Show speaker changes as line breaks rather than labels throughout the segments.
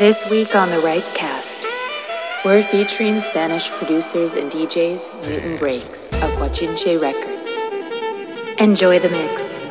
This week on the Rightcast, we're featuring Spanish producers and DJs Newton Breaks of Guachinche Records. Enjoy the mix.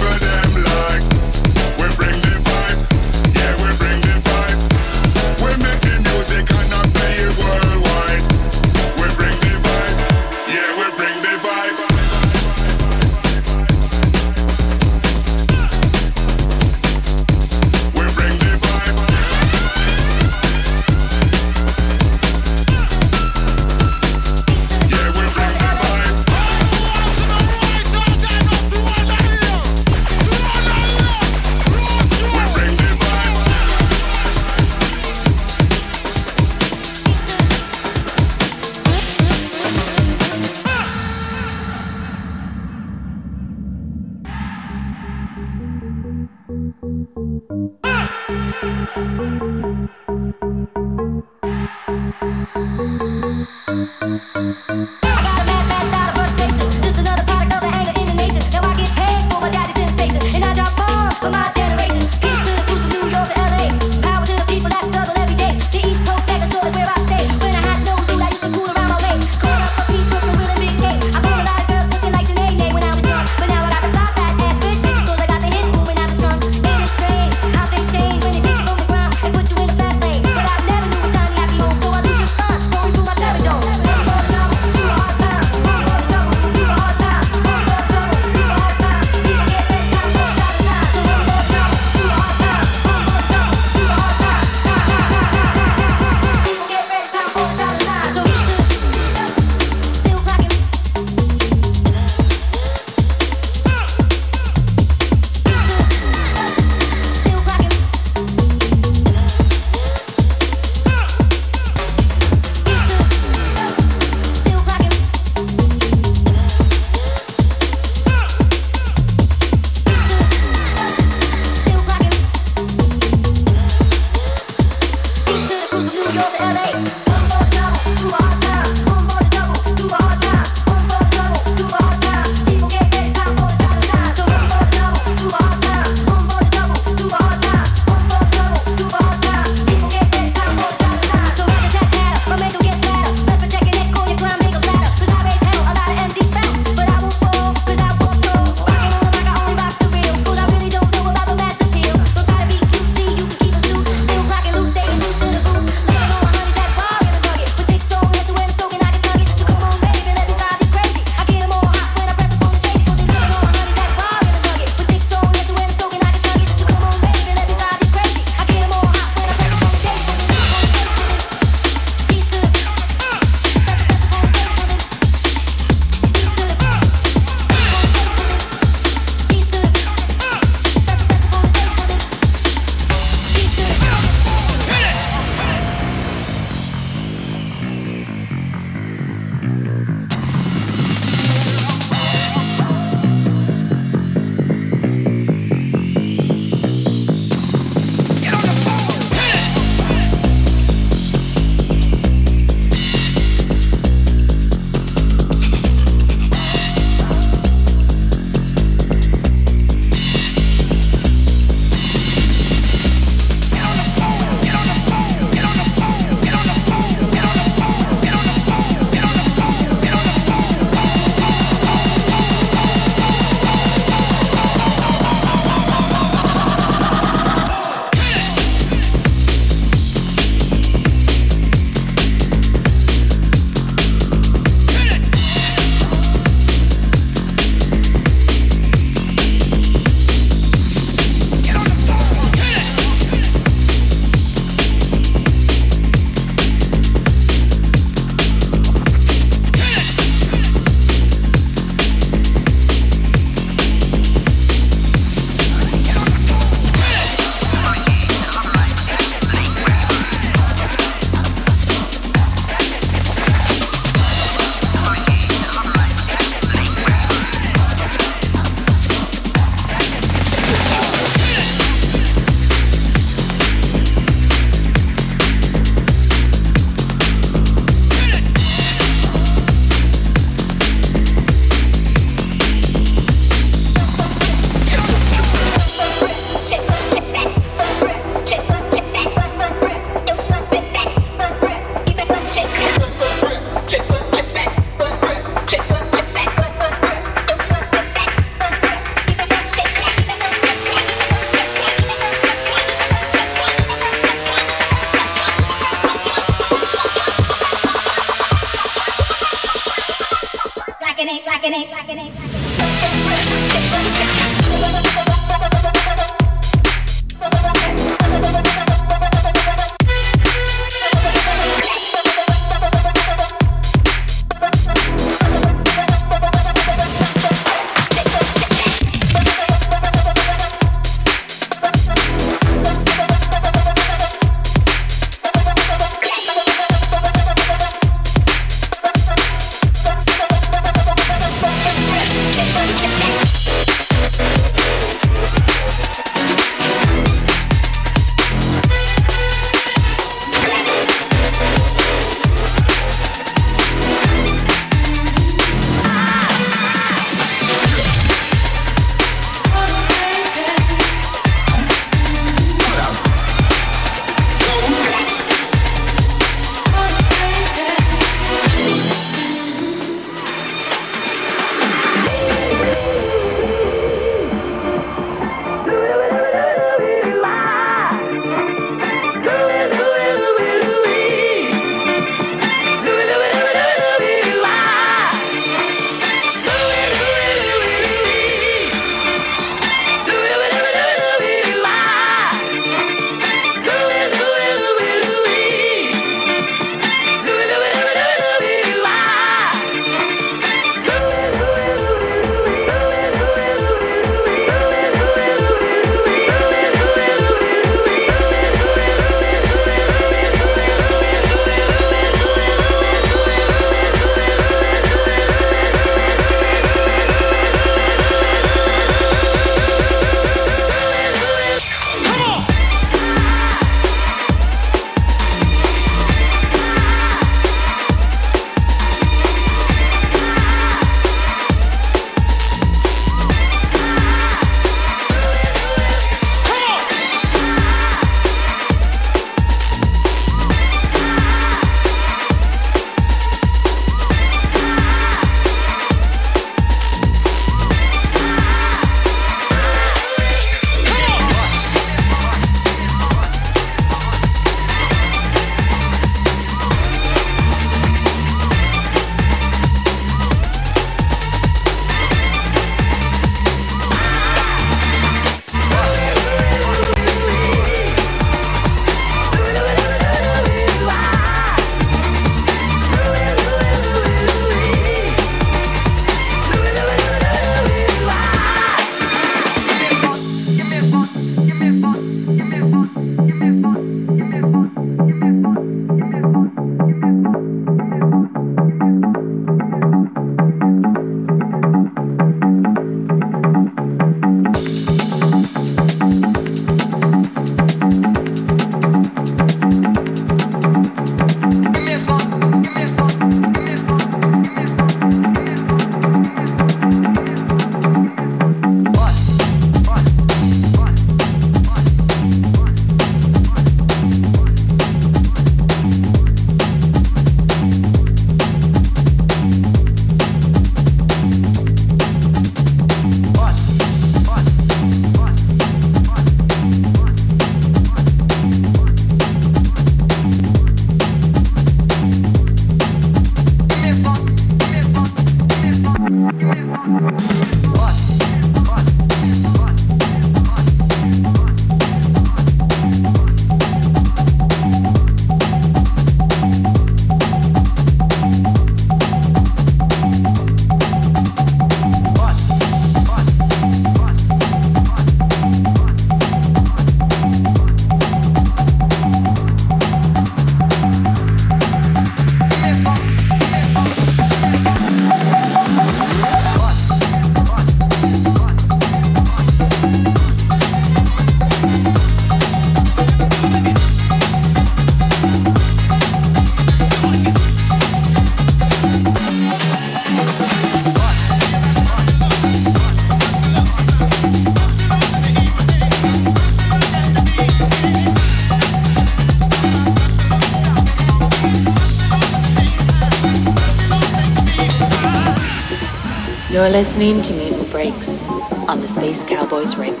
Listening to Mutant Breaks on the Space Cowboys Redcast.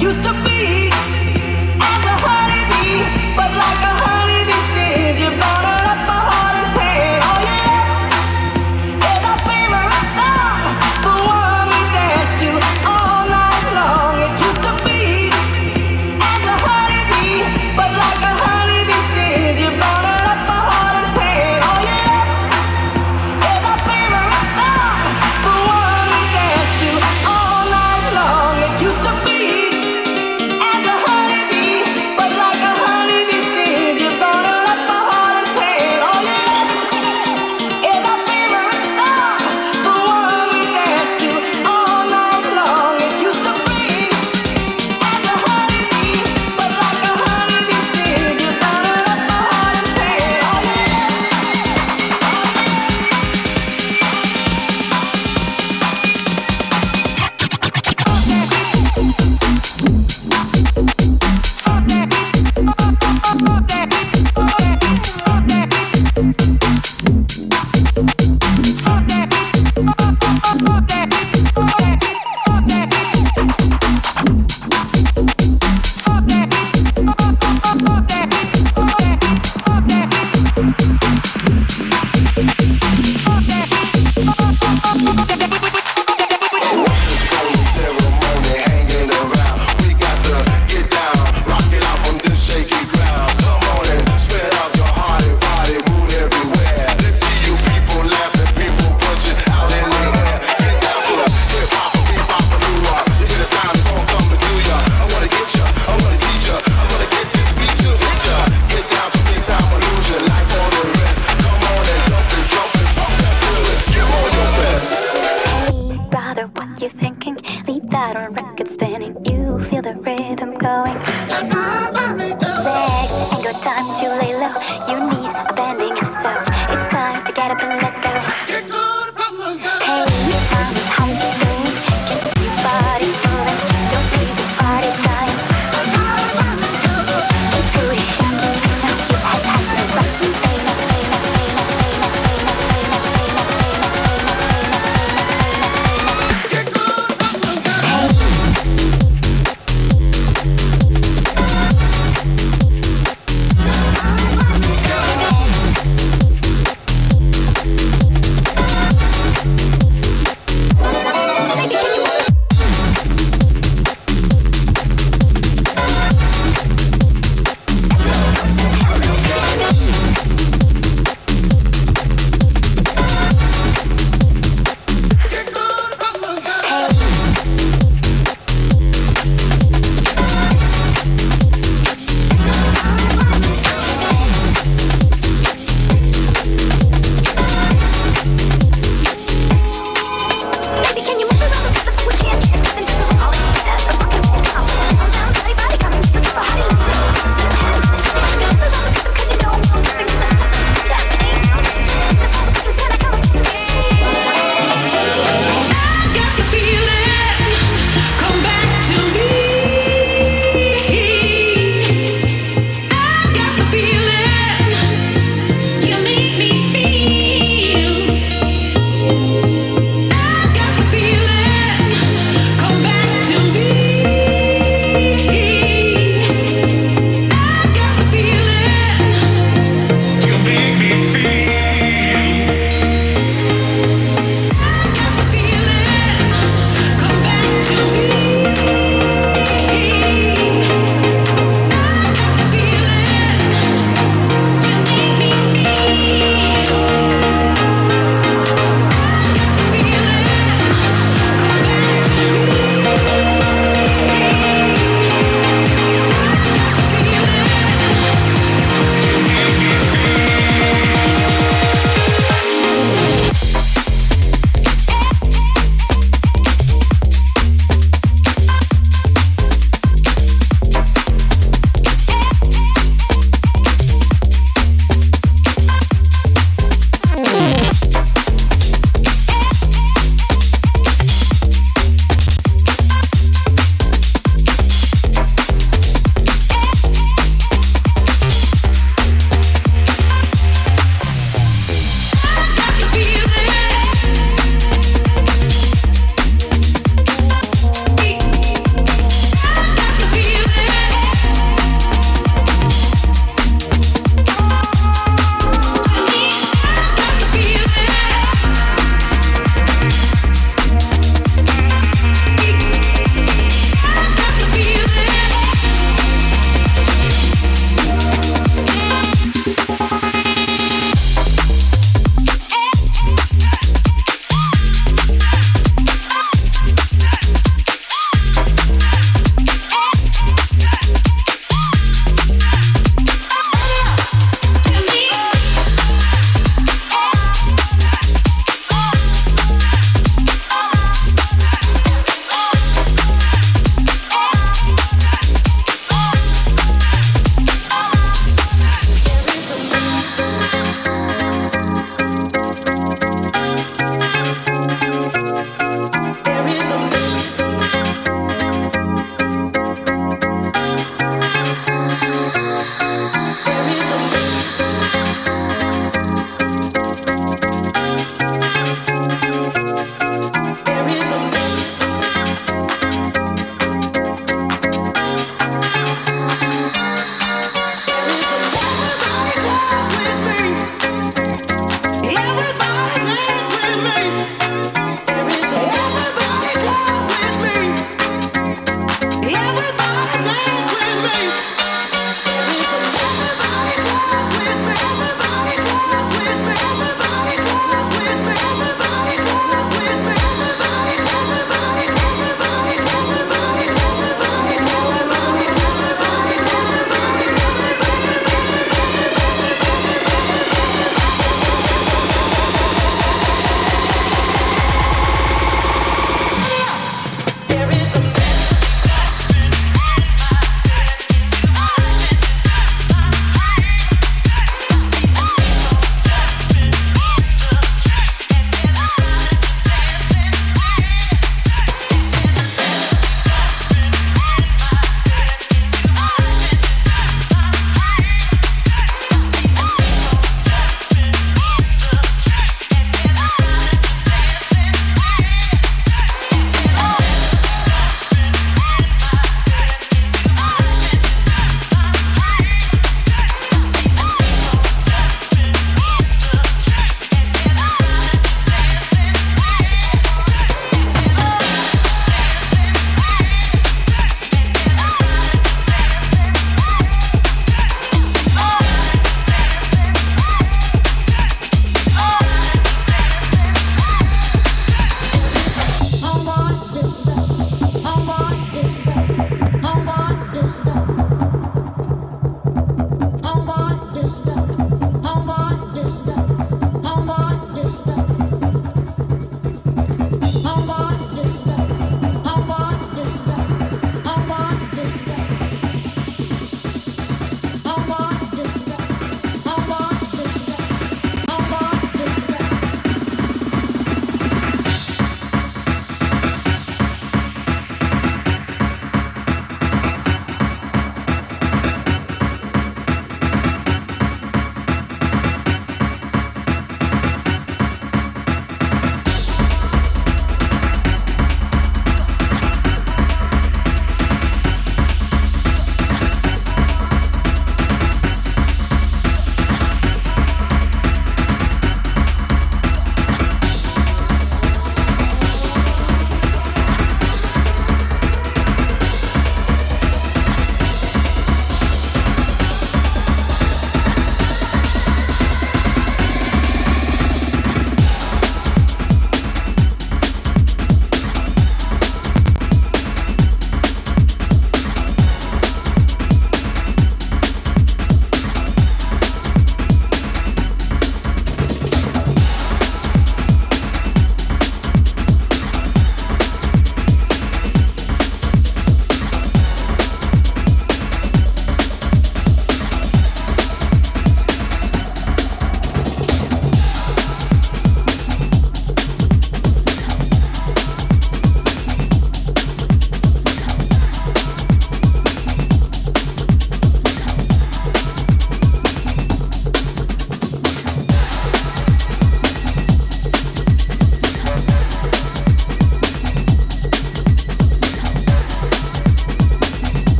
used to be. spinning. You feel the rhythm going. Legs ain't
got time to
lay low. You need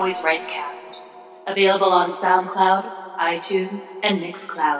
Cowboys Rightcast, available on SoundCloud, iTunes, and Mixcloud.